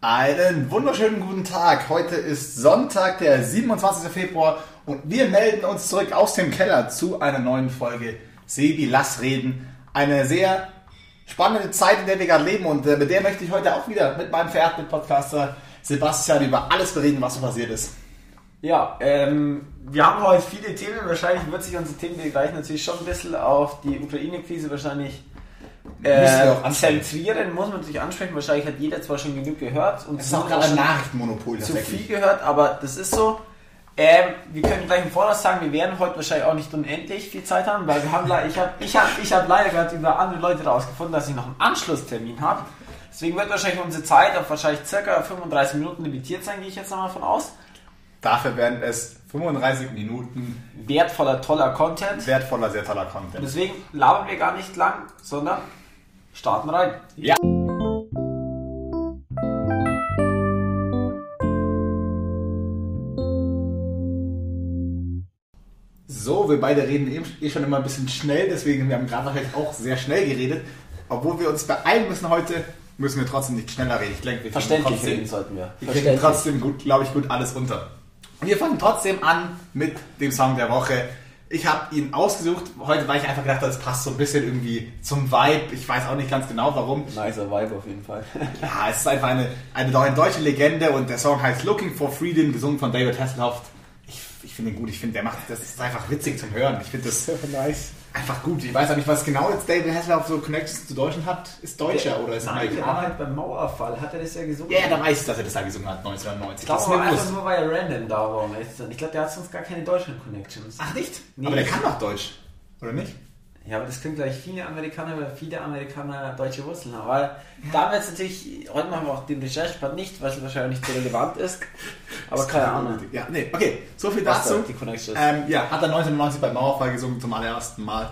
Einen wunderschönen guten Tag. Heute ist Sonntag, der 27. Februar und wir melden uns zurück aus dem Keller zu einer neuen Folge Sebi Lass reden. Eine sehr spannende Zeit, in der wir gerade leben und äh, mit der möchte ich heute auch wieder mit meinem verehrten Podcaster Sebastian über alles bereden, was so passiert ist. Ja, ähm, wir haben heute viele Themen. Wahrscheinlich wird sich unser gleich natürlich schon ein bisschen auf die Ukraine-Krise wahrscheinlich äh, zentrieren. Muss man natürlich ansprechen. Wahrscheinlich hat jeder zwar schon genug gehört und Es ist auch gerade ein Nachrichtenmonopol zu viel gehört, aber das ist so. Ähm, wir können gleich im Voraus sagen, wir werden heute wahrscheinlich auch nicht unendlich viel Zeit haben, weil wir haben ich habe ich hab, ich hab leider gerade über andere Leute rausgefunden, dass ich noch einen Anschlusstermin habe. Deswegen wird wahrscheinlich unsere Zeit auf wahrscheinlich circa 35 Minuten limitiert sein, gehe ich jetzt nochmal von aus. Dafür werden es 35 Minuten Wertvoller, toller Content. wertvoller, sehr toller Content. deswegen labern wir gar nicht lang, sondern starten rein. Ja. So, wir beide reden eben eh schon immer ein bisschen schnell, deswegen wir haben gerade auch sehr schnell geredet. Obwohl wir uns beeilen müssen heute, müssen wir trotzdem nicht schneller reden. Ich denke, wir Verständlich trotzdem, reden sollten wir. wir kriegen trotzdem gut, glaube ich, gut alles unter. Wir fangen trotzdem an mit dem Song der Woche. Ich habe ihn ausgesucht heute, weil ich einfach gedacht habe, das passt so ein bisschen irgendwie zum Vibe. Ich weiß auch nicht ganz genau warum. Nicer Vibe auf jeden Fall. Ja, es ist einfach eine, eine, eine deutsche Legende und der Song heißt Looking for Freedom, gesungen von David Hasselhoff. Ich, ich finde ihn gut, ich finde, der macht, das ist einfach witzig zum Hören. Ich finde das nice. Einfach gut. Ich weiß auch nicht, was genau jetzt David Hasselhoff so Connections zu Deutschen hat. Ist Deutscher oder ist Nein, der Amerikaner? halt beim Mauerfall, hat er das ja gesungen. Ja, ja, da weiß ich, dass er das da gesungen hat, 1990. Ich glaube Das aber einfach nur, weil er random da war. um ehrlich zu sein. Ich glaube, der hat sonst gar keine Deutschland-Connections. Ach nicht? Nee. Aber der kann doch Deutsch, oder nicht? Ja, aber das klingt gleich viele Amerikaner, weil viele Amerikaner deutsche Wurzeln haben. Weil da wird es natürlich, heute machen wir auch den Recherchepart nicht, weil es wahrscheinlich nicht so relevant ist. Aber keine Ahnung. Ja, nee, okay, so viel da dazu. die Connection. Ähm, ja, hat er 1990 beim Mauerfall gesungen zum allerersten Mal.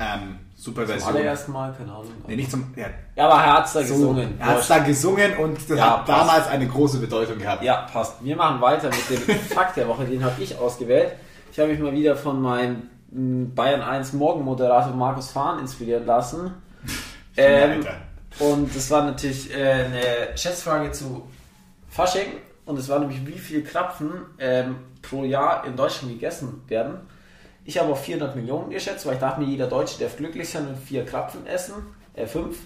Ähm, super Zum Version. allerersten Mal, keine Ahnung. Nee, nicht zum. Ja, Ja, aber er hat es da so, gesungen. Er hat es da gesungen und das Ja, hat passt. damals eine große Bedeutung gehabt. Ja, passt. Wir machen weiter mit dem Fakt der Woche, den habe ich ausgewählt. Ich habe mich mal wieder von meinem Bayern 1 Morgenmoderator Markus Fahn inspirieren lassen. Ähm, und das war natürlich äh, eine Schätzfrage zu Fasching. Und es war nämlich, wie viel Krapfen ähm, pro Jahr in Deutschland gegessen werden. Ich habe auf 400 Millionen geschätzt, weil ich dachte mir, jeder Deutsche darf glücklich sein und vier Krapfen essen. Äh, fünf.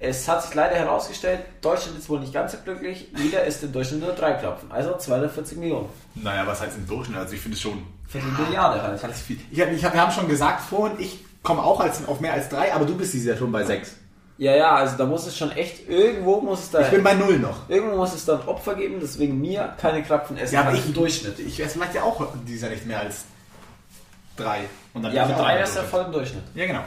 Es hat sich leider herausgestellt, Deutschland ist wohl nicht ganz so glücklich. Jeder isst im Durchschnitt nur drei Krapfen, also 240 Millionen. Naja, was heißt im Durchschnitt? Also ich finde es schon. Für die Milliarde halt. Ist viel. Ich ich wir haben schon gesagt vorhin, ich komme auch als, auf mehr als drei, aber du bist dieses Jahr schon bei sechs. Ja, ja, also da muss es schon echt, irgendwo muss es da, Ich bin bei null noch. irgendwo muss es dann Opfer geben, deswegen mir keine Krapfen essen. Ja, aber ich im Durchschnitt. Ich esse vielleicht ja auch dieses Jahr nicht mehr als drei. Und dann Ja, aber drei ist ja voll im Durchschnitt. Ja, genau.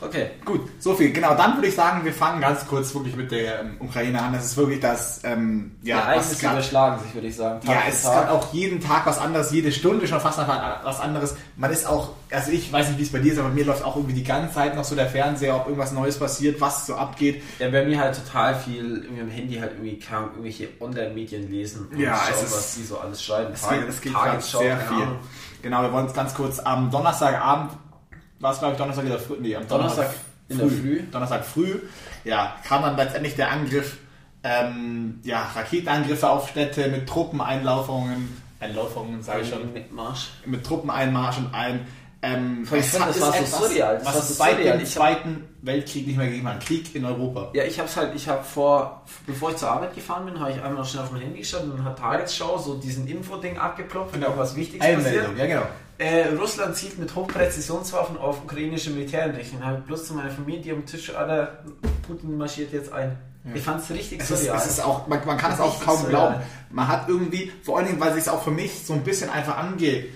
Okay. Gut, so viel. Genau, dann würde ich sagen, wir fangen ganz kurz wirklich mit der ähm, Ukraine an. Das ist wirklich das, ähm, ja, Ja, was grad- überschlagen sich, würde ich sagen. Ja, für es ist Tag. gerade auch jeden Tag was anderes, jede Stunde schon fast was anderes. Man ist auch, also ich weiß nicht, wie es bei dir ist, aber mir läuft auch irgendwie die ganze Zeit noch so der Fernseher, ob irgendwas Neues passiert, was so abgeht. Ja, bei mir halt total viel irgendwie am Handy halt irgendwie kam, irgendwelche Online-Medien lesen und Ja, schauen, ist- was die so alles schreiben. Es geht, es geht Tagesschau, sehr viel. Genau, wir wollen uns ganz kurz am Donnerstagabend, war es glaube ich Donnerstag oder früh? Nee, am Donnerstag in der Früh. Donnerstag früh, ja, kam dann letztendlich der Angriff, ähm, ja, Raketenangriffe auf Städte mit Truppeneinlaufungen, Einlaufungen, sage ich schon, Mitmarsch. mit Truppeneinmarsch und allem. Ähm, Ich finde, das ist war so etwas, surreal, das was war so seit surreal. dem Zweiten Weltkrieg nicht mehr gegeben hat. Krieg in Europa. Ja, ich hab's halt, ich habe vor, bevor ich zur Arbeit gefahren bin, habe ich einmal schnell auf mein Handy geschaut und dann hat Tagesschau so diesen Info-Ding abgeploppt, wenn Genau. irgendwas Wichtiges passiert. Einmeldung, ja genau. Äh, Russland zielt mit Hochpräzisionswaffen auf ukrainische Militäreinrichtungen. Habe ich bloß zu meiner Familie, die am Tisch, Alter, Putin marschiert jetzt ein. Ich fand's richtig Es ist, surreal. es ist auch, man, man kann es auch kaum surreal. glauben. Man hat irgendwie, vor allen Dingen, weil sich es auch für mich so ein bisschen einfach ange,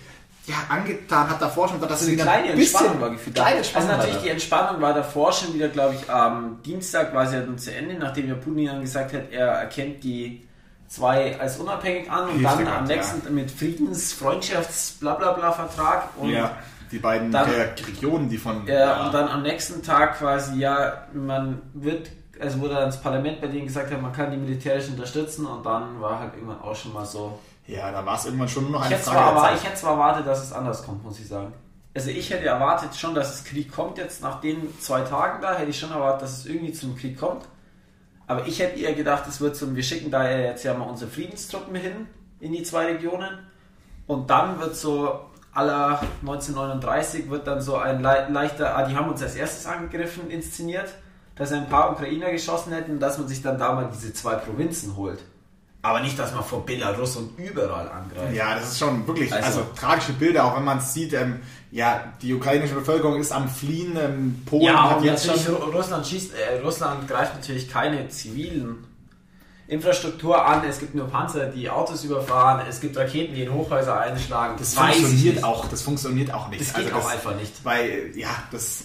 ja, angetan hat davor schon, dass es eine wieder kleine ein bisschen Entspannung war gefühlt. Kleine Also Entspannung natürlich war die Entspannung war davor schon wieder, glaube ich, am Dienstag war sie ja dann zu Ende, nachdem ja Putin dann gesagt hat, er erkennt die zwei als unabhängig an und dann am nächsten mit Friedens, Freundschafts, blablabla Vertrag und ja, die beiden Dann- der Regionen, die von Ja, und dann am nächsten Tag quasi, ja, man wird, also wurde dann das Parlament bei denen gesagt hat, man kann die militärisch unterstützen und dann war halt irgendwann auch schon mal so. ja, da war es irgendwann schon nur noch Ich eine hätte, Frage zwar, ich hätte zwar erwartet, dass es anders kommt, muss ich sagen. Also ich hätte erwartet schon, dass es Krieg kommt jetzt nach den zwei Tagen da, hätte ich schon erwartet, dass es irgendwie zum Krieg kommt. Aber ich hätte eher gedacht, es wird so, wir schicken da jetzt ja mal unsere Friedenstruppen hin in die zwei Regionen und dann wird so aller 1939 wird dann so ein le leichter, ah, die haben uns als erstes angegriffen, inszeniert, dass ein paar Ukrainer geschossen hätten dass man sich dann da mal diese zwei Provinzen holt. Aber nicht, dass man vor Belarus und überall angreift. Ja, das ist schon wirklich, also, also tragische Bilder, auch wenn man es sieht, ähm, ja, die ukrainische Bevölkerung ist am Fliehen, ähm, Polen ja, hat jetzt schon... Russland, schießt, äh, Russland greift natürlich keine zivilen Infrastruktur an, es gibt nur Panzer, die Autos überfahren, es gibt Raketen, die in Hochhäuser einschlagen. Das, das funktioniert auch, das funktioniert auch nicht. Das geht also auch einfach nicht. Weil, ja, das,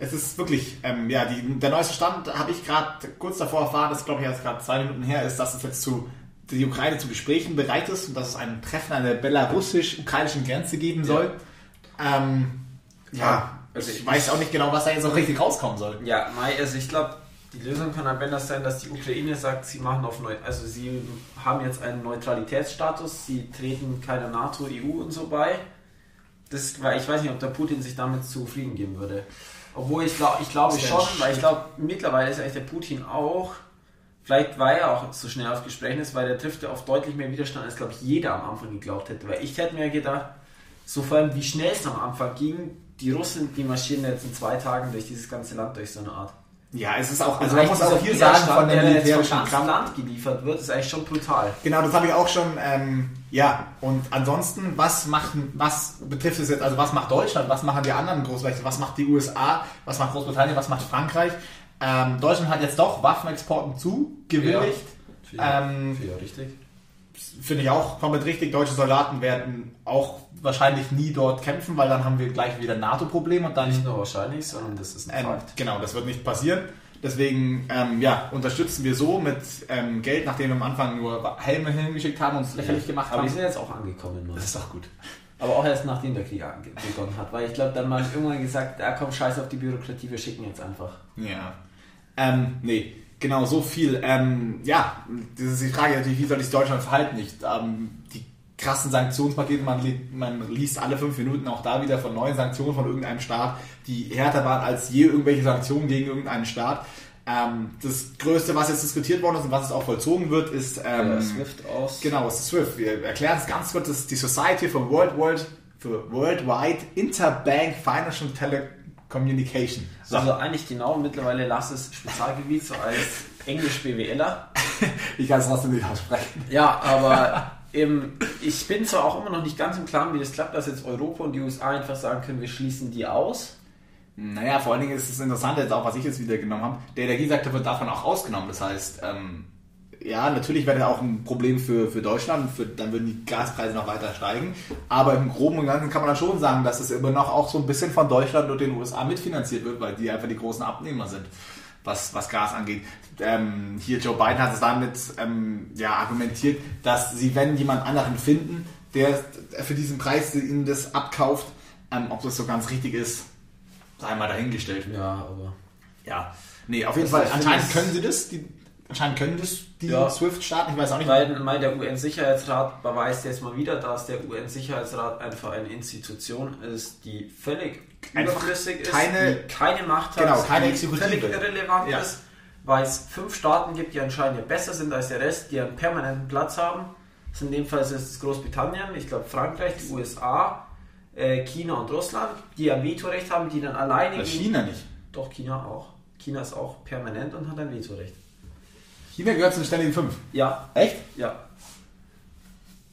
es ist wirklich, ähm, ja, die, der neueste Stand habe ich gerade kurz davor erfahren, das glaube ich jetzt gerade zwei Minuten her ist, dass es jetzt zu die Ukraine zu Gesprächen bereit ist und dass es ein Treffen an der belarussisch-ukrainischen Grenze geben soll. Ja, ähm, ja also ich, ich weiß auch nicht genau, was da jetzt so richtig rauskommen soll. Ja, also ich glaube, die Lösung kann am Ende sein, dass die Ukraine sagt, sie machen auf neu, also sie haben jetzt einen Neutralitätsstatus, sie treten keiner NATO, EU und so bei. Das, weil ich weiß nicht, ob der Putin sich damit zufrieden geben würde. Obwohl ich, glaub, ich glaube schon, weil ich glaube, mittlerweile ist eigentlich der Putin auch, vielleicht war er auch so schnell auf Gesprächen ist, weil der trifft ja auf deutlich mehr Widerstand, als glaube ich jeder am Anfang geglaubt hätte. Weil ich hätte mir gedacht, so vor allem wie schnell es am Anfang ging, die Russen, die marschieren jetzt in zwei Tagen durch dieses ganze Land durch so eine Art. Ja, es ist auch, also man muss auch hier sagen, von der, der militärischen Kraft. Land geliefert wird, ist eigentlich schon brutal. Genau, das habe ich auch schon, ähm, ja, und ansonsten, was macht, was betrifft es jetzt, also was macht Deutschland, was machen die anderen Großmächte, was macht die USA, was macht Großbritannien, was macht Frankreich? Ähm, Deutschland hat jetzt doch Waffenexporten zugewilligt. Ja, ähm, ja richtig. Finde ich auch komplett richtig. Deutsche Soldaten werden auch wahrscheinlich nie dort kämpfen, weil dann haben wir gleich wieder NATO-Probleme und dann. Nicht nur wahrscheinlich, sondern das ist ein ähm, Fakt. Genau, das wird nicht passieren. Deswegen ähm, ja, unterstützen wir so mit ähm, Geld, nachdem wir am Anfang nur Helme hingeschickt haben und uns lächerlich gemacht Aber haben. Aber die sind jetzt auch angekommen. Mann. Das ist doch gut. Aber auch erst nachdem der Krieg begonnen hat, weil ich glaube, dann mal irgendwann gesagt, ah, komm, scheiß auf die Bürokratie, wir schicken jetzt einfach. Ja. Ähm, nee, genau, so viel. Ähm, ja, das ist die Frage natürlich, wie soll sich Deutschland verhalten? Nicht, ähm, die krassen Sanktionspakete. Man, man liest alle fünf Minuten auch da wieder von neuen Sanktionen von irgendeinem Staat, die härter waren als je irgendwelche Sanktionen gegen irgendeinen Staat. Ähm, das Größte, was jetzt diskutiert worden ist und was es auch vollzogen wird, ist ähm, SWIFT aus. Genau, es ist SWIFT. Wir erklären es ganz kurz. Das ist die Society for World World für Worldwide Interbank Financial Telecommunication. So. Also eigentlich genau mittlerweile Lasses Spezialgebiet so als Englisch BWLer. ich kann es trotzdem nicht aussprechen. Ja, aber Ähm, ich bin zwar auch immer noch nicht ganz im Klaren, wie das klappt, dass jetzt Europa und die USA einfach sagen können, wir schließen die aus. Naja, vor allen Dingen ist es interessant jetzt auch, was ich jetzt wieder genommen habe. Der Energiesektor wird davon auch ausgenommen. Das heißt, ähm, ja, natürlich wäre das auch ein Problem für, für Deutschland. Für, dann würden die Gaspreise noch weiter steigen. Aber im Groben und Ganzen kann man dann schon sagen, dass es immer noch auch so ein bisschen von Deutschland und den USA mitfinanziert wird, weil die einfach die großen Abnehmer sind was, was Gas angeht. Ähm, hier Joe Biden hat es damit ähm, ja, argumentiert, dass sie, wenn jemand anderen finden, der für diesen Preis ihnen das abkauft, ähm, ob das so ganz richtig ist, sei mal dahingestellt. Ja, aber. Ja. Nee, auf jeden Fall, anscheinend können sie das. Die, Anscheinend können das die ja. SWIFT-Staaten, ich weiß auch nicht. Weil, weil der UN-Sicherheitsrat beweist jetzt mal wieder, dass der UN-Sicherheitsrat einfach eine Institution ist, die völlig überflüssig ist, keine, die keine Macht hat, genau, keine die völlig irrelevant ja. ist, weil es fünf Staaten gibt, die anscheinend besser sind als der Rest, die einen permanenten Platz haben. Das in dem Fall ist es Großbritannien, ich glaube Frankreich, die USA, äh, China und Russland, die ein Vetorecht haben, die dann alleine. China nicht. Doch, China auch. China ist auch permanent und hat ein Vetorecht. China gehört zu den ständigen fünf. Ja. Echt? Ja.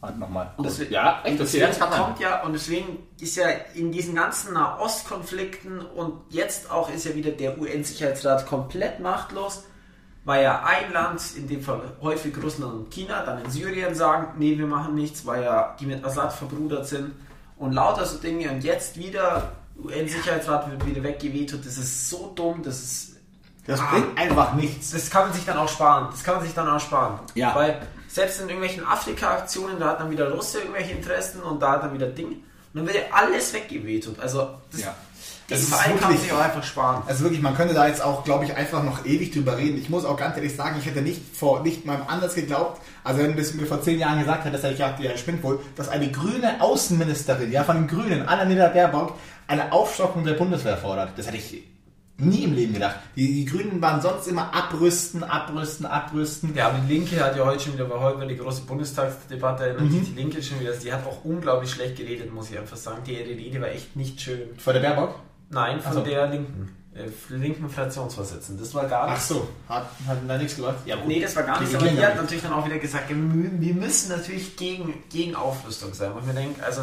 Warte nochmal. Ja, echt? Das deswegen kommt ja, und deswegen ist ja in diesen ganzen Nahostkonflikten und jetzt auch ist ja wieder der UN-Sicherheitsrat komplett machtlos, weil ja ein Land, in dem Fall häufig Russland und China, dann in Syrien sagen, nee, wir machen nichts, weil ja die mit Assad verbrudert sind und lauter so Dinge und jetzt wieder UN-Sicherheitsrat wird wieder weggeweht das ist so dumm, das ist das ah, bringt einfach nichts. Das kann man sich dann auch sparen. Das kann man sich dann auch sparen. Ja. Weil selbst in irgendwelchen Afrika-Aktionen, da hat dann wieder Russe irgendwelche Interessen und da hat dann wieder Ding. Und dann wird ja alles weggewetet. Also das, ja. Das ist Verein kann sich auch einfach sparen. Also wirklich, man könnte da jetzt auch, glaube ich, einfach noch ewig drüber reden. Ich muss auch ganz ehrlich sagen, ich hätte nicht vor nicht mal anders geglaubt, also wenn du es mir vor zehn Jahren gesagt hättest, hätte ich gedacht, ja, spinnt wohl, dass eine grüne Außenministerin, ja, von den Grünen, Annalena Baerbock, eine Aufstockung der Bundeswehr fordert. Das hätte ich Nie im Leben gedacht. Die, die Grünen waren sonst immer abrüsten, abrüsten, abrüsten. Ja, aber die Linke hat ja heute schon wieder, weil heute war die große Bundestagsdebatte, erinnert Mhm. die Linke schon wieder, die hat auch unglaublich schlecht geredet, muss ich einfach sagen. Die Rede war echt nicht schön. Vor der Baerbock? Nein, von Ach so. der Linken. Äh, linken Fraktionsvorsitzenden. Das war gar Ach nicht. so, hat, hat da nichts gemacht? Ja, gut. Nee, das war gar Die nicht. Aber die hat natürlich dann auch wieder gesagt, wir mü- wir müssen natürlich gegen, gegen Aufrüstung sein. Und ich mir denke, also,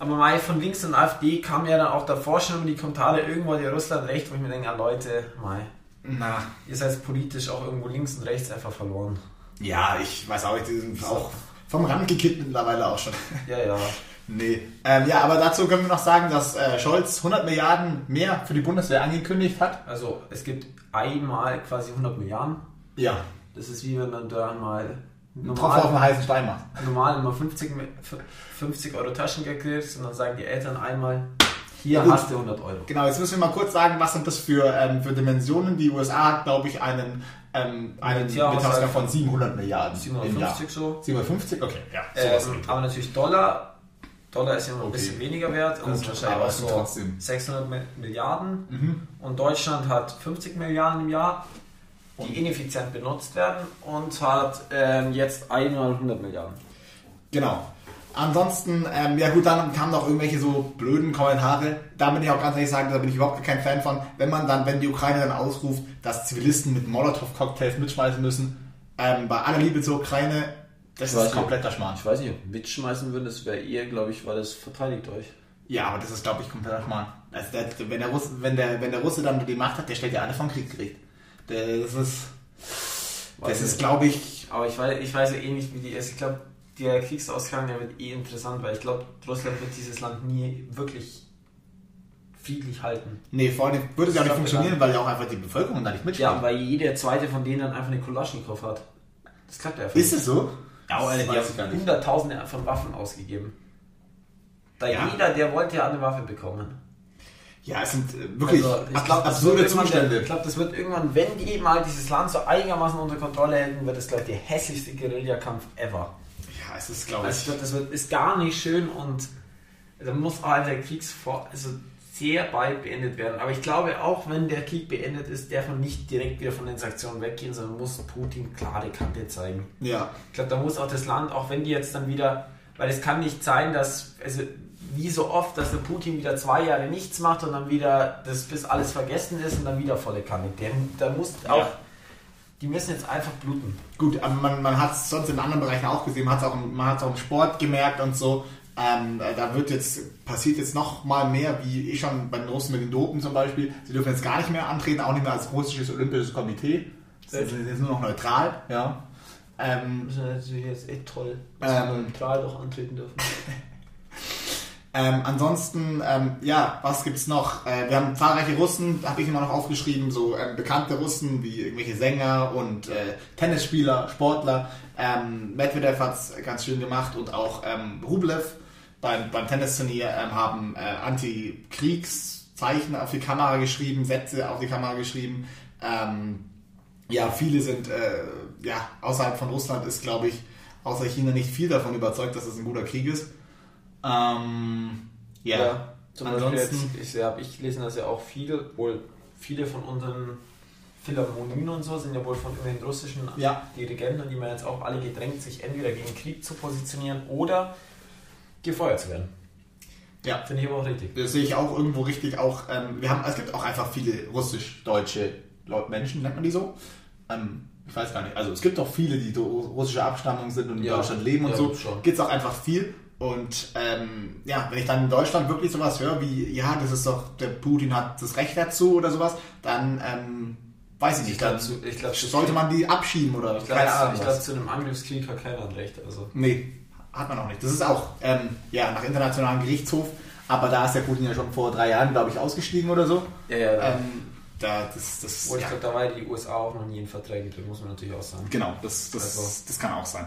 aber mal von links und AfD kam ja dann auch davor schon immer die Kommentare, irgendwo ja Russland recht, wo ich mir denke, ah, Leute, mal, Na, ihr seid politisch auch irgendwo links und rechts einfach verloren. ja, ich weiß auch nicht, die sind auch vom Rand gekippt mittlerweile auch schon. Ja, ja. Nee. Ähm, ja, aber dazu können wir noch sagen, dass äh, Scholz 100 Milliarden mehr für die Bundeswehr angekündigt hat. Also, es gibt einmal quasi 100 Milliarden. Ja. Das ist wie wenn man da mal Tropfen auf den normal, heißen Stein macht. normal immer 50, Mi- 50 Euro Taschengeld kriegst und dann sagen die Eltern einmal, hier gut. hast du 100 Euro. Genau, jetzt müssen wir mal kurz sagen, was sind das für, ähm, für Dimensionen. Die USA hat, glaube ich, einen, ähm, einen Betragsgang von 700 Milliarden im Jahr. 750 so. 750? Okay, ja. Ähm, aber natürlich Dollar. Dollar ist ja immer ein Okay. bisschen weniger wert. Also wahrscheinlich auch so trotzdem- 600 Mi- Milliarden. Mhm. Und Deutschland hat 50 Milliarden im Jahr, die ineffizient benutzt werden und hat ähm, jetzt einmal 100 Milliarden. Genau. Ansonsten, ähm, ja gut, dann kamen noch irgendwelche so blöden Kommentare. Da bin ich auch ganz ehrlich sagen, da bin ich überhaupt kein Fan von. Wenn man dann, wenn die Ukraine dann ausruft, dass Zivilisten mit Molotow-Cocktails mitschmeißen müssen, ähm, bei aller Liebe zur Ukraine, das Ich ist kompletter Schmarrn. Ich weiß nicht, ob mitschmeißen würden, das wäre eher, glaube ich, weil es verteidigt euch. Ja, aber das ist, glaube ich, kompletter Schmarrn. Also der, wenn, der Russe, wenn, der, wenn der Russe dann die Macht hat, der stellt ja alle vom Krieg gericht. Das ist, das ist, glaube ich, Aber ich weiß, ich weiß ja eh nicht, wie die ist. Ich glaube, der Kriegsausgang, der wird eh interessant, weil ich glaube, Russland wird dieses Land nie wirklich friedlich halten. nee, vor allem würde es ja nicht funktionieren, weil ja auch einfach die Bevölkerung da nicht mitspielt. Ja, weil jeder zweite von denen dann einfach eine Kalaschnikow hat. Das klappt ja einfach ist es so? Ja, Das die nicht. Hunderttausende von Waffen ausgegeben. Da Ja. jeder, der wollte ja eine Waffe bekommen. Ja, es sind äh, wirklich Also, ich glaube, das, absurde Zustände. ich glaub, das wird irgendwann, wenn die mal dieses Land so einigermaßen unter Kontrolle hätten, wird das, glaube ich, der hässlichste Guerillakampf ever. Ja, es ist, glaube Also ich. ich glaube, das wird, ist gar nicht schön und da muss auch der Kriegsvor also sehr bald beendet werden. Aber ich glaube, auch wenn der Krieg beendet ist, darf man nicht direkt wieder von den Sanktionen weggehen, sondern muss Putin klare Kante zeigen. Ja, Ich glaube, da muss auch das Land, auch wenn die jetzt dann wieder, weil es kann nicht sein, dass, also wie so oft, dass der Putin wieder zwei Jahre nichts macht und dann wieder, das bis alles vergessen ist und dann wieder volle Kanne. Da muss auch, Ja. die müssen jetzt einfach bluten. gut, aber man, man hat es sonst in anderen Bereichen auch gesehen. Man hat es auch, im- man hat's auch im Sport gemerkt und so. Ähm, äh, da wird jetzt, passiert jetzt noch mal mehr, wie ich schon bei den Russen mit den Dopen zum Beispiel. Sie dürfen jetzt gar nicht mehr antreten, auch nicht mehr als russisches Olympisches Komitee. Sie sind jetzt nur noch neutral, ja. Ähm, Das ist natürlich jetzt echt toll, dass wir Ähm, neutral doch antreten dürfen. Ähm, ansonsten, ähm, ja, was gibt's noch? Äh, wir haben zahlreiche Russen, habe ich immer noch aufgeschrieben, so ähm, bekannte Russen wie irgendwelche Sänger und äh, Tennisspieler, Sportler. Ähm, Medvedev hat's ganz schön gemacht und auch ähm, Rublev beim, beim Tennisturnier ähm, haben äh, Anti-Kriegszeichen auf die Kamera geschrieben, Sätze auf die Kamera geschrieben. Ähm, ja, viele sind, äh, ja, außerhalb von Russland ist, glaube ich, außer China nicht viel davon überzeugt, dass es ein guter Krieg ist. Ähm, ja. zum Beispiel Ansonsten- jetzt, ich, habe ich gelesen, dass ja auch viele, wohl viele von unseren Philharmonien und so sind ja wohl von irgendwelchen russischen Ja. Dirigenten und die werden jetzt auch alle gedrängt, sich entweder gegen Krieg zu positionieren oder gefeuert zu werden. Ja. Finde ich aber auch richtig. Das sehe ich auch irgendwo richtig. Auch ähm, wir haben, es gibt auch einfach viele russisch-deutsche Menschen, nennt man die so. Ähm, ich weiß gar nicht. Also es gibt auch viele, die so russische Abstammung sind und in Ja. Deutschland leben und Ja, so. Gibt es auch einfach viel. Und ähm, ja, wenn ich dann in Deutschland wirklich sowas höre, wie ja, das ist doch der Putin hat das Recht dazu oder sowas, dann ähm, weiß ich nicht. Dann glaub, ich glaub, sollte man die abschieben oder Ich glaube, keine Ahnung. ich was. glaub, zu einem Angriffskrieg hat keiner ein Recht. Also. Nee, hat man auch nicht. Das ist auch ähm, ja, nach internationalem Gerichtshof, aber da ist der Putin ja schon vor drei Jahren, glaube ich, ausgestiegen oder so. Ja, ja, ja. Ähm, da, das, das, Obwohl, ich ja, glaube, da war die USA auch noch nie in Verträge drin, muss man natürlich auch sagen. genau, das, das, Also- das kann auch sein.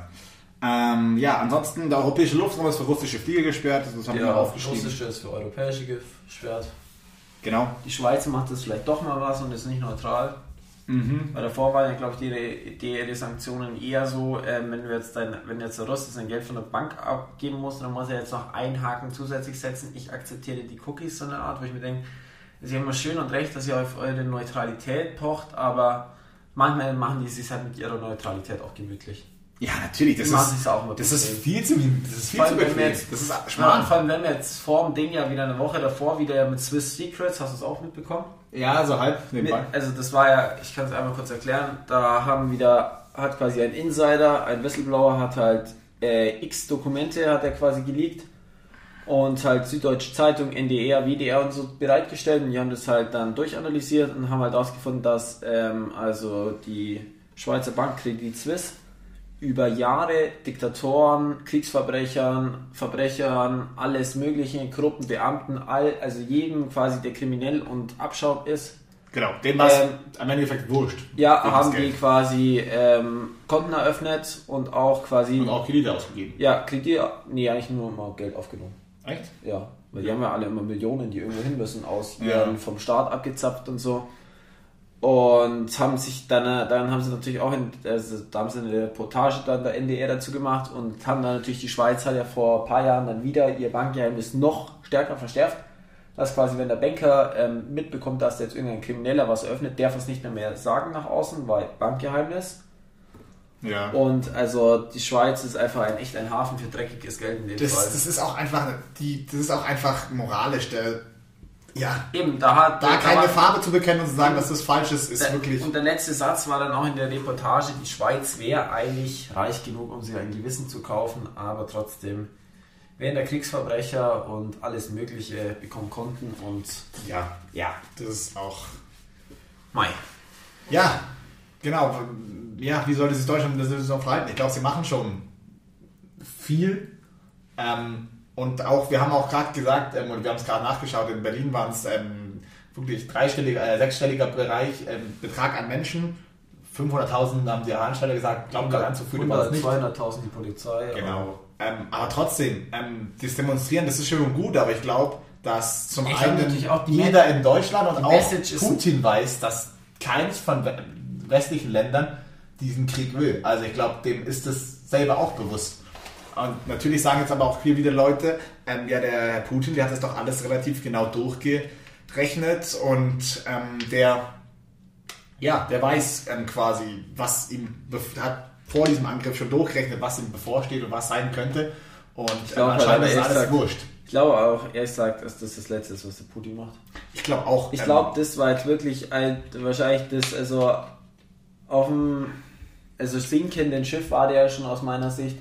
Ähm, ja, ansonsten, der europäische Luftraum ist für russische Flieger gesperrt, das haben wir Ja, aufgeschrieben. russische ist für europäische gesperrt. Genau. Die Schweiz macht das vielleicht doch mal was und ist nicht neutral. Mhm. Weil davor waren ja, glaube ich, die, die, die Sanktionen eher so, ähm, wenn wir jetzt dein, wenn jetzt der Russe sein Geld von der Bank abgeben muss, dann muss er jetzt noch einen Haken zusätzlich setzen. Ich akzeptiere die Cookies, so eine Art, wo ich mir denke, es ist ja immer schön und recht, dass ihr auf eure Neutralität pocht, aber manchmal machen die sich halt mit ihrer Neutralität auch gemütlich. Ja, natürlich. Das, machen ist, auch das ist viel zu, das ist viel Vor zu allem, wir jetzt, Das ist ja, schmal. vor allem, wenn wir jetzt vor dem Ding ja wieder eine Woche davor wieder mit Swiss Secrets, hast du es auch mitbekommen? Ja, so halb nebenbei. Also das war ja, ich kann es einmal kurz erklären, da haben wieder, hat quasi ein Insider, ein Whistleblower hat halt äh, x Dokumente hat er quasi geleakt und halt Süddeutsche Zeitung, NDR, WDR und so bereitgestellt und die haben das halt dann durchanalysiert und haben halt herausgefunden, dass ähm, also die Schweizer Bank Credit Suisse über Jahre Diktatoren, Kriegsverbrechern, Verbrechern, alles mögliche, Gruppen, Beamten, all, also jedem quasi, der kriminell und Abschaum ist, Genau, dem war es Ähm, am Endeffekt wurscht. ja, haben die quasi ähm, Konten eröffnet und auch quasi. Und auch Kredite ausgegeben. ja, Kredit. Nee, eigentlich nur mal Geld aufgenommen. Echt? Ja, weil die haben ja alle immer Millionen, die irgendwo hin müssen, aus Ja. ihren vom Staat abgezapft und so. Und haben sich dann, äh, dann haben sie natürlich auch, in, also da haben sie eine Reportage dann der NDR dazu gemacht und haben dann natürlich, die Schweiz hat ja vor ein paar Jahren dann wieder ihr Bankgeheimnis noch stärker verstärkt. Dass quasi, wenn der Banker ähm, mitbekommt, dass jetzt irgendein Krimineller was eröffnet, darf es nicht mehr, mehr sagen nach außen, weil Bankgeheimnis. Ja. Und also die Schweiz ist einfach ein echt ein Hafen für dreckiges Geld in dem Das, Fall. das ist auch einfach, die, das ist auch einfach moralisch. Der, ja, Eben, da hat da da keine Farbe zu bekennen und zu sagen, dass das falsch ist, ist Der- wirklich. Und der letzte Satz war dann auch in der Reportage, die Schweiz wäre eigentlich reich genug, um sich ein Gewissen zu kaufen, aber trotzdem wären der Kriegsverbrecher und alles Mögliche bekommen konnten und Ja, ja, das ist auch. Mai. Ja, genau. Ja, wie sollte sich Deutschland in der Situation verhalten? Ich glaube, sie machen schon viel. Ähm, und auch, wir haben auch gerade gesagt, ähm, und wir haben es gerade nachgeschaut, in Berlin waren es ähm, wirklich dreistelliger, äh, sechsstelliger Bereich, ähm, Betrag an Menschen. 500.000 haben die Ansteller gesagt, glauben da anzuführen, war das nicht. 200.000 die Polizei. Genau. Ähm, aber trotzdem, ähm, das Demonstrieren, das ist schön und gut, aber ich glaube, dass zum Ich einen jeder in Deutschland und auch Putin weiß, dass keines von we- westlichen Ländern diesen Krieg will. Also ich glaube, dem ist es selber auch bewusst. Und natürlich sagen jetzt aber auch hier wieder Leute, ähm, ja, der Herr Putin, der hat das doch alles relativ genau durchgerechnet und ähm, der, ja, der weiß ähm, quasi, was ihm hat vor diesem Angriff schon durchgerechnet, was ihm bevorsteht und was sein könnte. Und glaub, ähm, weil anscheinend ist alles sagt- wurscht. Ich glaube auch, ehrlich gesagt, dass das das Letzte ist, was der Putin macht. Ich glaube auch. Ich ähm, glaube, das war jetzt wirklich ein, wahrscheinlich das, also auf dem also sinkenden Schiff war der ja schon aus meiner Sicht,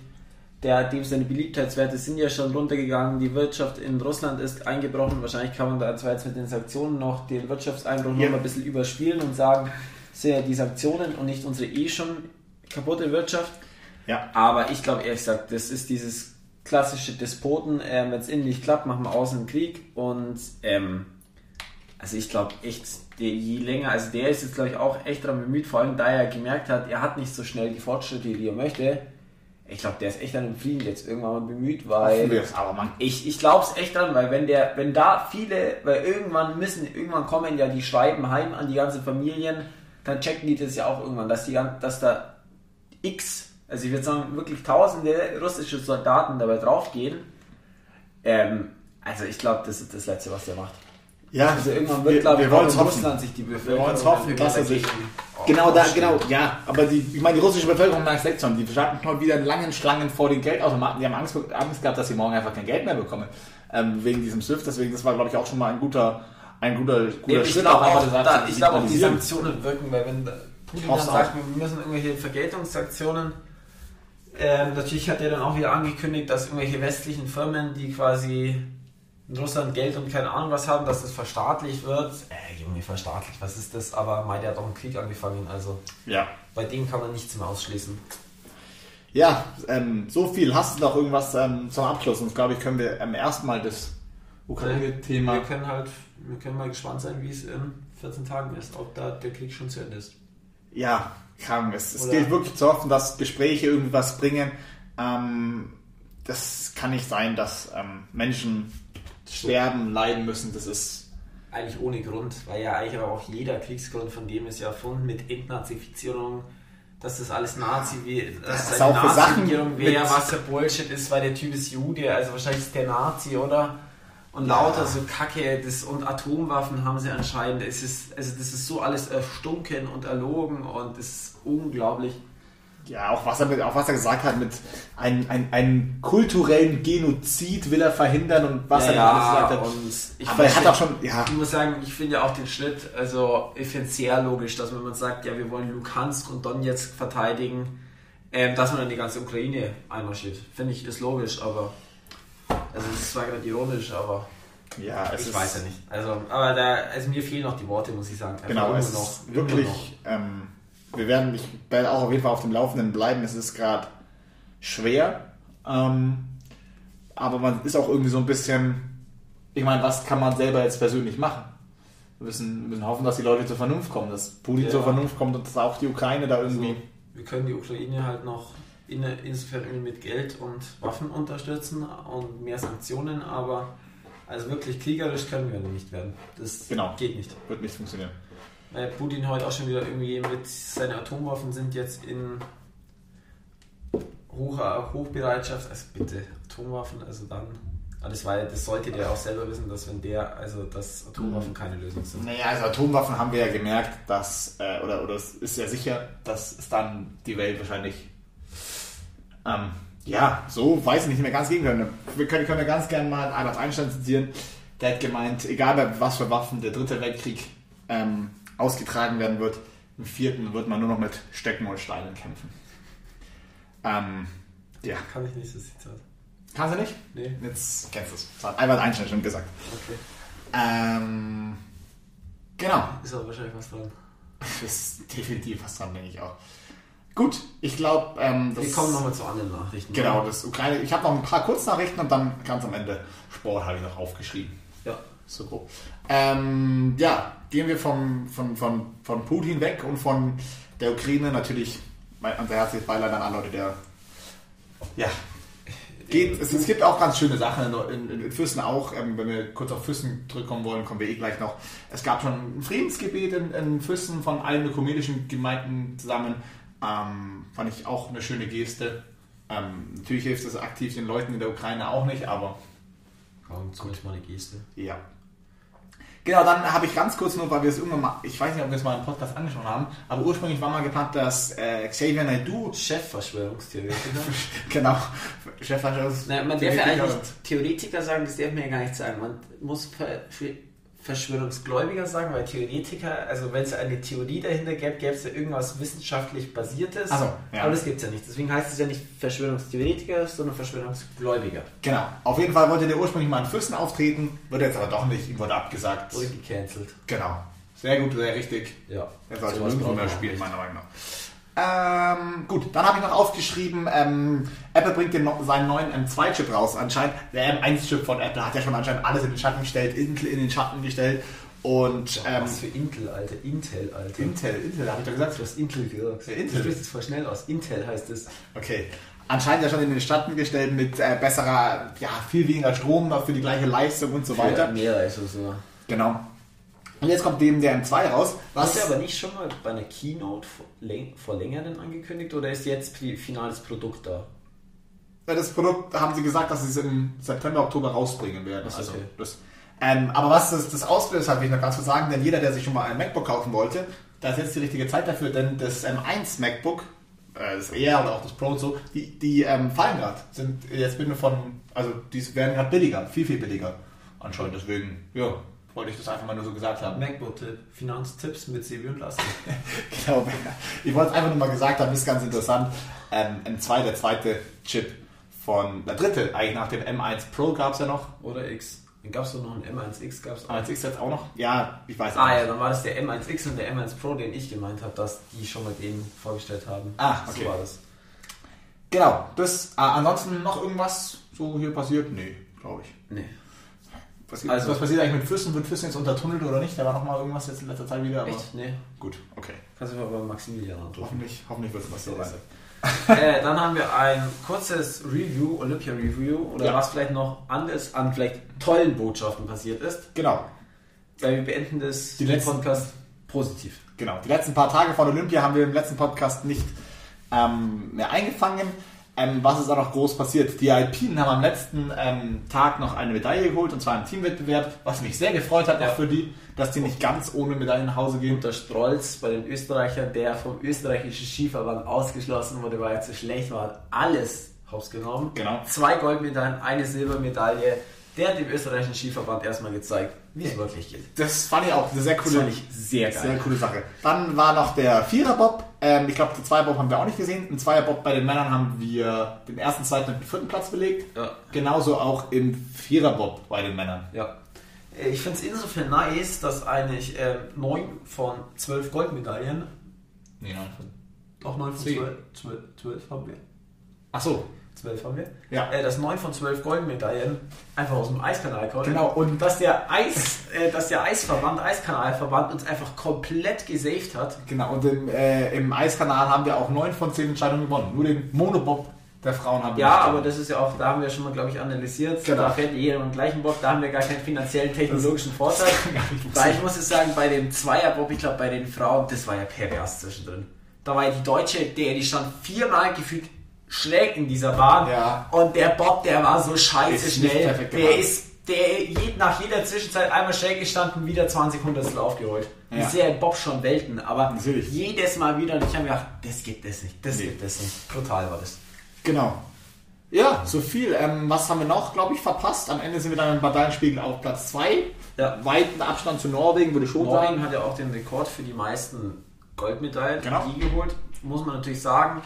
der, dem seine Beliebtheitswerte sind ja schon runtergegangen, die Wirtschaft in Russland ist eingebrochen, wahrscheinlich kann man da zwar jetzt mit den Sanktionen noch den Wirtschaftseinbruch Ja. noch mal ein bisschen überspielen und sagen, sind ja die Sanktionen und nicht unsere eh schon kaputte Wirtschaft. Ja. Aber ich glaube ehrlich gesagt, das ist dieses klassische Despoten, ähm, wenn es innen nicht klappt, machen wir außen einen Krieg und ähm, also ich glaube echt, der, je länger, also der ist jetzt glaube ich auch echt daran bemüht, vor allem da er gemerkt hat, er hat nicht so schnell die Fortschritte, die er möchte. Ich glaube, der ist echt an dem Frieden jetzt irgendwann mal bemüht, weil wir aber man. ich, ich glaube es echt dran, weil wenn der, wenn da viele, weil irgendwann müssen, irgendwann kommen ja die Schreiben heim an die ganzen Familien, dann checken die das ja auch irgendwann, dass die, dass da X, also ich würde sagen wirklich tausende russische Soldaten dabei draufgehen. Ähm, also ich glaube, das ist das Letzte, was der macht. Ja, Also irgendwann wird, wir, glaube wir ich, auch wollen in hoffen. Russland sich die Wir Bevölkerung wollen es hoffen, dass er sich. Genau, da, genau, ja. Aber die, ich meine, die russische Bevölkerung merkt es schon. Die standen heute wieder in langen Schlangen vor den Geldautomaten. Die haben Angst, Angst gehabt, dass sie morgen einfach kein Geld mehr bekommen. Ähm, wegen diesem SWIFT. Deswegen, das war, glaube ich, auch schon mal ein guter, ein guter, guter ich Schritt. glaube einfach auch, einfach da, ich glaube auch die. Sanktionen wirken, weil wenn Putin dann sagt, wir müssen irgendwelche Vergeltungssanktionen, ähm, natürlich hat er dann auch wieder angekündigt, dass irgendwelche westlichen Firmen, die quasi in Russland Geld und keine Ahnung was haben, dass das verstaatlicht wird. Äh, Junge, verstaatlicht, was ist das? Aber Mai, der hat auch einen Krieg angefangen, also Ja. bei dem kann man nichts mehr ausschließen. Ja, ähm, so viel. Hast du noch irgendwas ähm, zum Abschluss? Sonst, glaube ich, können wir ähm, erstmal das Ukraine-Thema. Wir können halt, wir können mal gespannt sein, wie es in 14 Tagen ist, ob da der Krieg schon zu Ende ist. Ja, krank. Es, es gilt wirklich zu hoffen, dass Gespräche irgendwas bringen. Ähm, das kann nicht sein, dass ähm, Menschen sterben, leiden müssen. Das ist Eigentlich ohne Grund, weil ja eigentlich auch jeder Kriegsgrund von dem ist ja erfunden mit Entnazifizierung, dass das alles Nazi, wie, dass ist eine Nazi-Regierung wäre, was ja Bullshit ist, weil der Typ ist Jude, also wahrscheinlich ist der Nazi, oder? und lauter so Kacke das, und Atomwaffen haben sie anscheinend. Es ist, also das ist so alles erstunken und erlogen und es ist unglaublich. Ja, auch was er, mit, auch was er gesagt hat, mit einem ein, ein kulturellen Genozid will er verhindern und was Ja, er ja, alles gesagt hat. Aber er hat auch schon, ja, Ich muss sagen, ich finde ja auch den Schritt, also ich finde es sehr logisch, dass wenn man sagt, ja, wir wollen Lukansk und Donetsk verteidigen, ähm, dass man dann die ganze Ukraine einmarschiert. Finde ich, ist logisch, aber also es ist zwar gerade ironisch, aber ja, es ich ist, weiß ja nicht. Also, aber da, also mir fehlen noch die Worte, muss ich sagen. Einfach Genau, immer es noch, ist wirklich, ähm, wir werden, ich werde auch auf jeden Fall auf dem Laufenden bleiben. Es ist gerade schwer, ähm, aber man ist auch irgendwie so ein bisschen, ich meine, was kann man selber jetzt persönlich machen? Wir müssen, müssen hoffen, dass die Leute zur Vernunft kommen, dass Putin Ja. zur Vernunft kommt und dass auch die Ukraine da irgendwie. Also, wir können die Ukraine halt noch in, insofern mit Geld und Waffen unterstützen und mehr Sanktionen, aber also wirklich kriegerisch können wir nicht werden. Das Genau. geht nicht. wird nicht funktionieren. Weil Putin heute auch schon wieder irgendwie mit seinen Atomwaffen sind jetzt in hoher Hochbereitschaft. Also bitte, Atomwaffen, also dann. Aber das, war, das sollte der auch selber wissen, dass wenn der, also dass Atomwaffen keine Lösung sind. Naja, also Atomwaffen haben wir ja gemerkt, dass, äh, oder, oder es ist ja sicher, dass es dann die Welt wahrscheinlich, ähm, ja, so weiß ich nicht mehr ganz gegen können. Wir können, können ja ganz gerne mal Albert Einstein zitieren. Der hat gemeint, egal was für Waffen der dritte Weltkrieg ähm, ausgetragen werden wird, im vierten wird man nur noch mit Stöcken und Steinen kämpfen. Ähm, ja, Kann ich nicht das Zitat. kannst du nicht? Nee, Jetzt kennst du es. Das hat Albert Einstein schon gesagt. okay. Ähm, genau. Ist aber wahrscheinlich was dran. Ist definitiv was dran, denke ich auch. Gut, ich glaube, ähm, Wir kommen nochmal zu anderen Nachrichten. Genau, das Ukraine. Ich habe noch ein paar Kurznachrichten und dann ganz am Ende Sport habe ich noch aufgeschrieben. Ja. So grob. Ähm, ja, gehen wir vom, von, von, von Putin weg und von der Ukraine natürlich mein unser herzliches Beileid an alle Leute, der ja geht. Es, es gibt auch ganz schöne Sachen in, in, in Füssen auch. Ähm, wenn wir kurz auf Füssen zurückkommen wollen, kommen wir eh gleich noch. Es gab schon ein Friedensgebet in, in Füssen von allen ökumenischen Gemeinden zusammen. Ähm, fand ich auch eine schöne Geste. Ähm, natürlich hilft es aktiv den Leuten in der Ukraine auch nicht, aber Kaum zumindest mal eine Geste. ja. Genau, dann habe ich ganz kurz nur, weil wir es irgendwann mal, ich weiß nicht, ob wir es mal im Podcast angesprochen haben, aber ursprünglich war mal geplant, dass äh, Xavier Naidoo, Chefverschwörungstheoretiker. genau, Chefverschwörungs... Naja, man darf ja eigentlich nicht Theoretiker sagen, das darf man ja gar nicht sagen. Man muss Ver Verschwörungsgläubiger sagen, weil Theoretiker, also wenn es eine Theorie dahinter gäbe, gäbe es ja irgendwas wissenschaftlich Basiertes. Ach so, ja. Aber das gibt es ja nicht. Deswegen heißt es ja nicht Verschwörungstheoretiker, sondern Verschwörungsgläubiger. Genau, auf jeden Fall wollte der ursprünglich mal in Füssen auftreten, wurde jetzt aber doch nicht, ihm wurde abgesagt. Wurde gecancelt. Genau, sehr gut, sehr richtig. Ja. Er sollte man spielen, nicht. meiner Meinung nach. Ähm, gut, dann habe ich noch aufgeschrieben, ähm, Apple bringt den, seinen neuen M2-Chip raus. Anscheinend, der M1-Chip von Apple hat ja schon anscheinend alles in den Schatten gestellt, Intel in den Schatten gestellt und ähm, Was für Intel, Alter. Intel, Alter. Intel, Intel, habe ich doch gesagt. Du hast Intel gesagt. Ja, Intel. Du sprichst es voll schnell aus. Intel heißt es. Okay. Anscheinend ja schon in den Schatten gestellt mit äh, besserer, ja, viel weniger Strom für die gleiche Leistung und so weiter. Mehr also so. Genau. Und jetzt kommt dem der M2 raus. Hast Was du aber nicht schon mal bei einer Keynote vor, läng vor längerem angekündigt oder ist jetzt finales Produkt da? das Produkt haben sie gesagt, dass sie es im September, Oktober rausbringen werden. Ach, Also okay. das, ähm, aber was das, das ausgelöst hat, will ich noch ganz kurz sagen, denn jeder, der sich schon mal ein MacBook kaufen wollte, da ist jetzt die richtige Zeit dafür, denn das M1 MacBook, äh, das Air oder auch das Pro und so, die, die ähm, fallen gerade. Sind jetzt bitte von, also die werden gerade billiger, viel, viel billiger anscheinend. Deswegen, ja, wollte ich das einfach mal nur so gesagt haben. MacBook-Tipp, Finanztipps mit Sevi und Lasse. Genau, ich wollte es einfach nur mal gesagt haben, ist ganz interessant. Ähm, M2, der zweite Chip von, der dritte, eigentlich nach dem M1 Pro gab es ja noch. Oder X. Gab es noch einen M1X? Gab's auch. M1X jetzt auch noch? Ja, ich weiß Ah ja, dann war das der M1X und der M1 Pro, den ich gemeint habe, dass die schon mal den vorgestellt haben. Ah, okay. So war das. Genau, das, äh, ansonsten noch irgendwas so hier passiert? Nee, glaube ich. Nee. Was, Also- was passiert eigentlich mit Füssen? Wird Füssen jetzt untertunnelt oder nicht? Da war noch mal irgendwas jetzt in letzter Zeit wieder. Aber Echt? Nee. Gut, okay. Kannst du mal bei Maximilian anrufen. Hoffentlich, hoffentlich wird es was so sein. äh, dann haben wir ein kurzes Review, Olympia Review, oder Ja. was vielleicht noch anders an vielleicht tollen Botschaften passiert ist. Genau, Weil wir beenden das Die letzten- Podcast positiv. genau. Die letzten paar Tage von Olympia haben wir im letzten Podcast nicht ähm, mehr eingefangen. Ähm, was ist da noch groß passiert? Die Alpinen haben am letzten ähm, Tag noch eine Medaille geholt, und zwar im Teamwettbewerb, was mich sehr gefreut hat, Ja. auch für die, dass die nicht ganz ohne Medaille nach Hause gehen. Unter Strolz bei den Österreichern, der vom österreichischen Skiverband ausgeschlossen wurde, weil er zu schlecht war, hat alles rausgenommen. Genau. Zwei Goldmedaillen, eine Silbermedaille. Der hat dem österreichischen Skiverband erstmal gezeigt, wie es wirklich geht. Das fand ich auch eine sehr coole, Das sehr geil. sehr coole Sache. Dann war noch der Viererbob. Ähm, ich glaube, den Zweierbob haben wir auch nicht gesehen. Im Zweierbob bei den Männern haben wir den ersten, zweiten und den vierten Platz belegt. Ja. Genauso auch im Viererbob bei den Männern. Ja. Äh, Ich finde es insofern nice, dass eigentlich äh, 9 von 12 Goldmedaillen, Nee, nein. auch 9 von Zehn. 12, 12, 12 haben wir. Ach so. 12 haben wir. Ja. Äh, dass 9 von 12 Goldmedaillen einfach aus dem Eiskanal kommen. Genau, und- dass der Eis, äh, dass der Eisverband, Eiskanalverband uns einfach komplett gesaved hat. Genau, und im, äh, im Eiskanal haben wir auch neun von zehn Entscheidungen gewonnen. Nur den Monobob der Frauen haben wir Ja, aber das ist ja auch, da haben wir schon mal, glaube ich, analysiert. Genau. Da fährt jeder dem gleichen Bob, da haben wir gar keinen finanziellen, technologischen Vorteil. Weil ich muss jetzt sagen, bei dem Zweierbob, ich glaube, bei den Frauen, das war ja pervers zwischendrin. Da war ja die Deutsche, der, die stand viermal gefühlt schräg in dieser Bahn. Ja. Und der Bob, der war so scheiße Ist schnell. Der ist, der nach jeder Zwischenzeit einmal schräg gestanden, wieder 20 Hundertstel aufgerollt. Ja. Ich sehe Bob schon Welten, aber Natürlich. jedes Mal wieder und ich habe mir gedacht, das gibt es nicht, das Nee. gibt es nicht. Brutal war das. Genau. Ja, so viel. Ähm, was haben wir noch, glaube ich, verpasst? Am Ende sind wir dann im Medaillenspiegel auf Platz 2. Ja. Weiten Abstand zu Norwegen, würde ich schon sagen. Norwegen hat ja auch den Rekord für die meisten Goldmedaillen Genau. die geholt. Muss man natürlich sagen.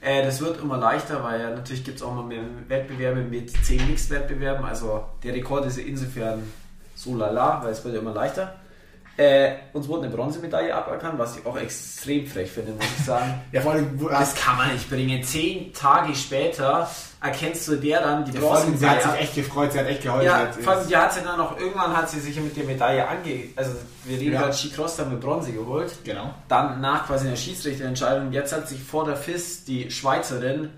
Äh, das wird immer leichter, weil ja natürlich gibt es auch mal mehr Wettbewerbe mit 10 Mixed-Wettbewerben. Also der Rekord ist insofern so lala, weil es wird ja immer leichter. Äh, uns wurde eine Bronzemedaille aberkannt, was ich auch extrem frech finde, muss ich sagen. Ja, vor allem, Das kann man nicht bringen. Zehn Tage später erkennst du der dann die allem sie hat sich echt gefreut, sie hat echt geheult. Ja, vor allem, die hat sie dann noch, irgendwann hat sie sich mit der Medaille ange... Also, wir reden Ja. gerade Skicross, da haben wir Bronze geholt. Genau. Dann nach quasi einer Schiedsrichterentscheidung, jetzt hat sich vor der FIS die Schweizerin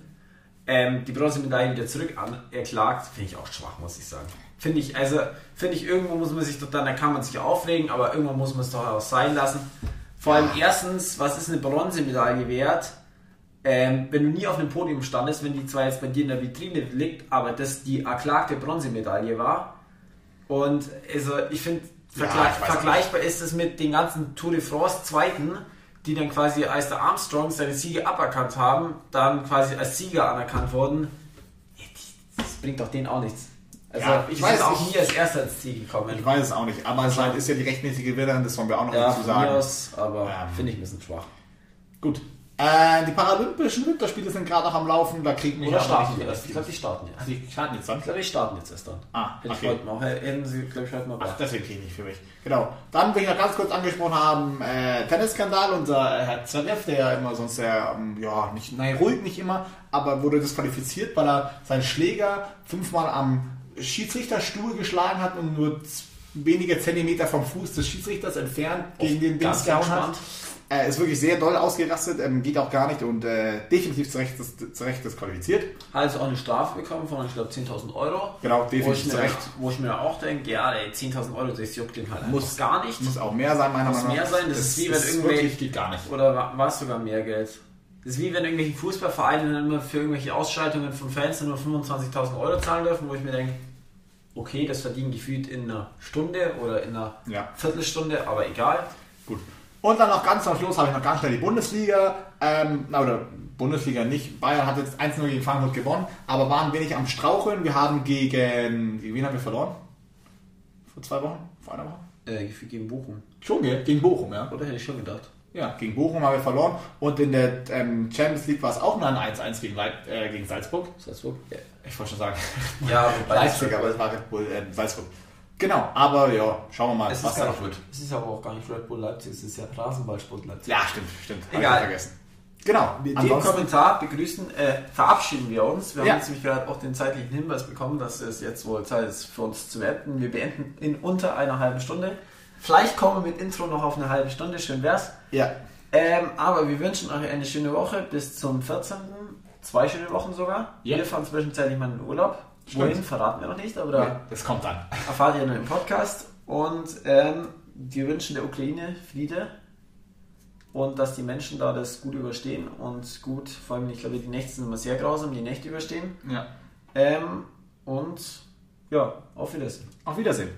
ähm, die Bronzemedaille wieder zurück anerklagt. Finde ich auch schwach, muss ich sagen. Finde ich, also, finde ich, irgendwo muss man sich doch dann, da kann man sich aufregen, aber irgendwo muss man es doch auch sein lassen. Vor allem erstens, was ist eine Bronzemedaille wert? Ähm, wenn du nie auf einem Podium standest, wenn die zwar jetzt bei dir in der Vitrine liegt, aber das die erklagte Bronzemedaille war. Und also ich finde, Ja, vergleich, auch vergleichbar ist es mit den ganzen Tour de France Zweiten, die dann quasi als der Armstrong seine Siege aberkannt haben, dann quasi als Sieger anerkannt wurden. Ja, Das bringt doch denen auch nichts. Also Ja, ich ich weiß auch nicht. nie als erster ins Ziel gekommen. Ich weiß es auch nicht. Aber Schein ist ja die rechtmäßige Gewinnerin, das wollen wir auch noch ja, dazu sagen. aus, aber Ähm, finde ich ein bisschen schwach. Gut. Äh, die Paralympischen Winterspiele sind gerade noch am Laufen. Da kriegen wir Oder starten die erst? Ich glaube, die starten jetzt. Die starten jetzt dann? Ich glaube, die starten jetzt erst dann. Ah, Hätte okay. ich heute mal, hätten sie, glaube ich, heute mal Ach, deswegen kriege ich nicht für mich. Genau. Dann will ich noch ganz kurz angesprochen haben, äh, Tennisskandal. Unser äh, Herr Zverev, der ja immer sonst sehr, ähm, ja, nicht, nein, ruhig nicht immer, aber wurde disqualifiziert, weil er seinen Schläger fünfmal am Schiedsrichterstuhl geschlagen hat und nur wenige Zentimeter vom Fuß des Schiedsrichters entfernt gegen den Dings gehauen hat. Er ist wirklich sehr doll ausgerastet, ähm, geht auch gar nicht und äh, definitiv zu Recht, dis- zu Recht disqualifiziert. Hat jetzt auch eine Strafe bekommen von, ich glaube, 10.000 Euro. Genau, definitiv zu mir, Recht. wo ich mir auch denke, ja, ey, 10.000 Euro, das juckt den halt Muss- gar nicht. Muss auch mehr sein, meiner Muss Meinung nach. mehr sein, das ist wie wenn irgendwelche- wirklich geht gar nicht. Oder wa- war es sogar mehr Geld? Das ist wie wenn irgendwelche Fußballvereine dann immer für irgendwelche Ausschaltungen von Fans nur 25.000 Euro zahlen dürfen, wo ich mir denke, okay, das verdienen gefühlt in einer Stunde oder in einer Ja. Viertelstunde, aber egal. Gut. Und dann noch ganz am Schluss habe ich noch ganz schnell die Bundesliga, ähm, na, oder Bundesliga nicht. Bayern hat jetzt 1-0 gegen Frankfurt gewonnen, aber waren ein wenig am Straucheln. Wir haben gegen, gegen wen haben wir verloren? Vor zwei Wochen? Vor einer Woche? Äh, gegen Bochum. Schon, gell? Gegen Bochum, ja. Oder hätte ich schon gedacht. Ja, gegen Bochum haben wir verloren. Und in der ähm, Champions League war es auch nur ein 1-1 gegen, äh, gegen Salzburg. Salzburg? Ja, Ich wollte schon sagen ja Leipzig, aber es war Red Bull äh, Salzburg. Genau, aber ja, schauen wir mal, Es was ist, da noch wird. es ist aber auch gar nicht Red Bull Leipzig, es ist ja Rasenballsport Leipzig. Ja, stimmt, stimmt. Egal. vergessen. Genau. Mit dem Ansonsten- Kommentar begrüßen, äh, verabschieden wir uns. Wir Ja. haben jetzt nämlich gerade auch den zeitlichen Hinweis bekommen, dass es jetzt wohl Zeit ist für uns zu beenden. Wir beenden in unter einer halben Stunde. Vielleicht kommen wir mit Intro noch auf eine halbe Stunde, schön wär's. Ja, Ähm, aber wir wünschen euch eine schöne Woche bis zum 14. Zwei schöne Wochen sogar. Ja. Wir fahren zwischenzeitlich mal in den Urlaub. Wohin verraten wir noch nicht, aber da ja, das kommt dann. erfahrt ihr dann im Podcast. Und ähm, wir wünschen der Ukraine Friede. und dass die Menschen da das gut überstehen und gut, vor allem, ich glaube, die Nächte sind immer sehr grausam, die Nächte überstehen. Ja. Ähm, und ja, auf Wiedersehen. Auf Wiedersehen.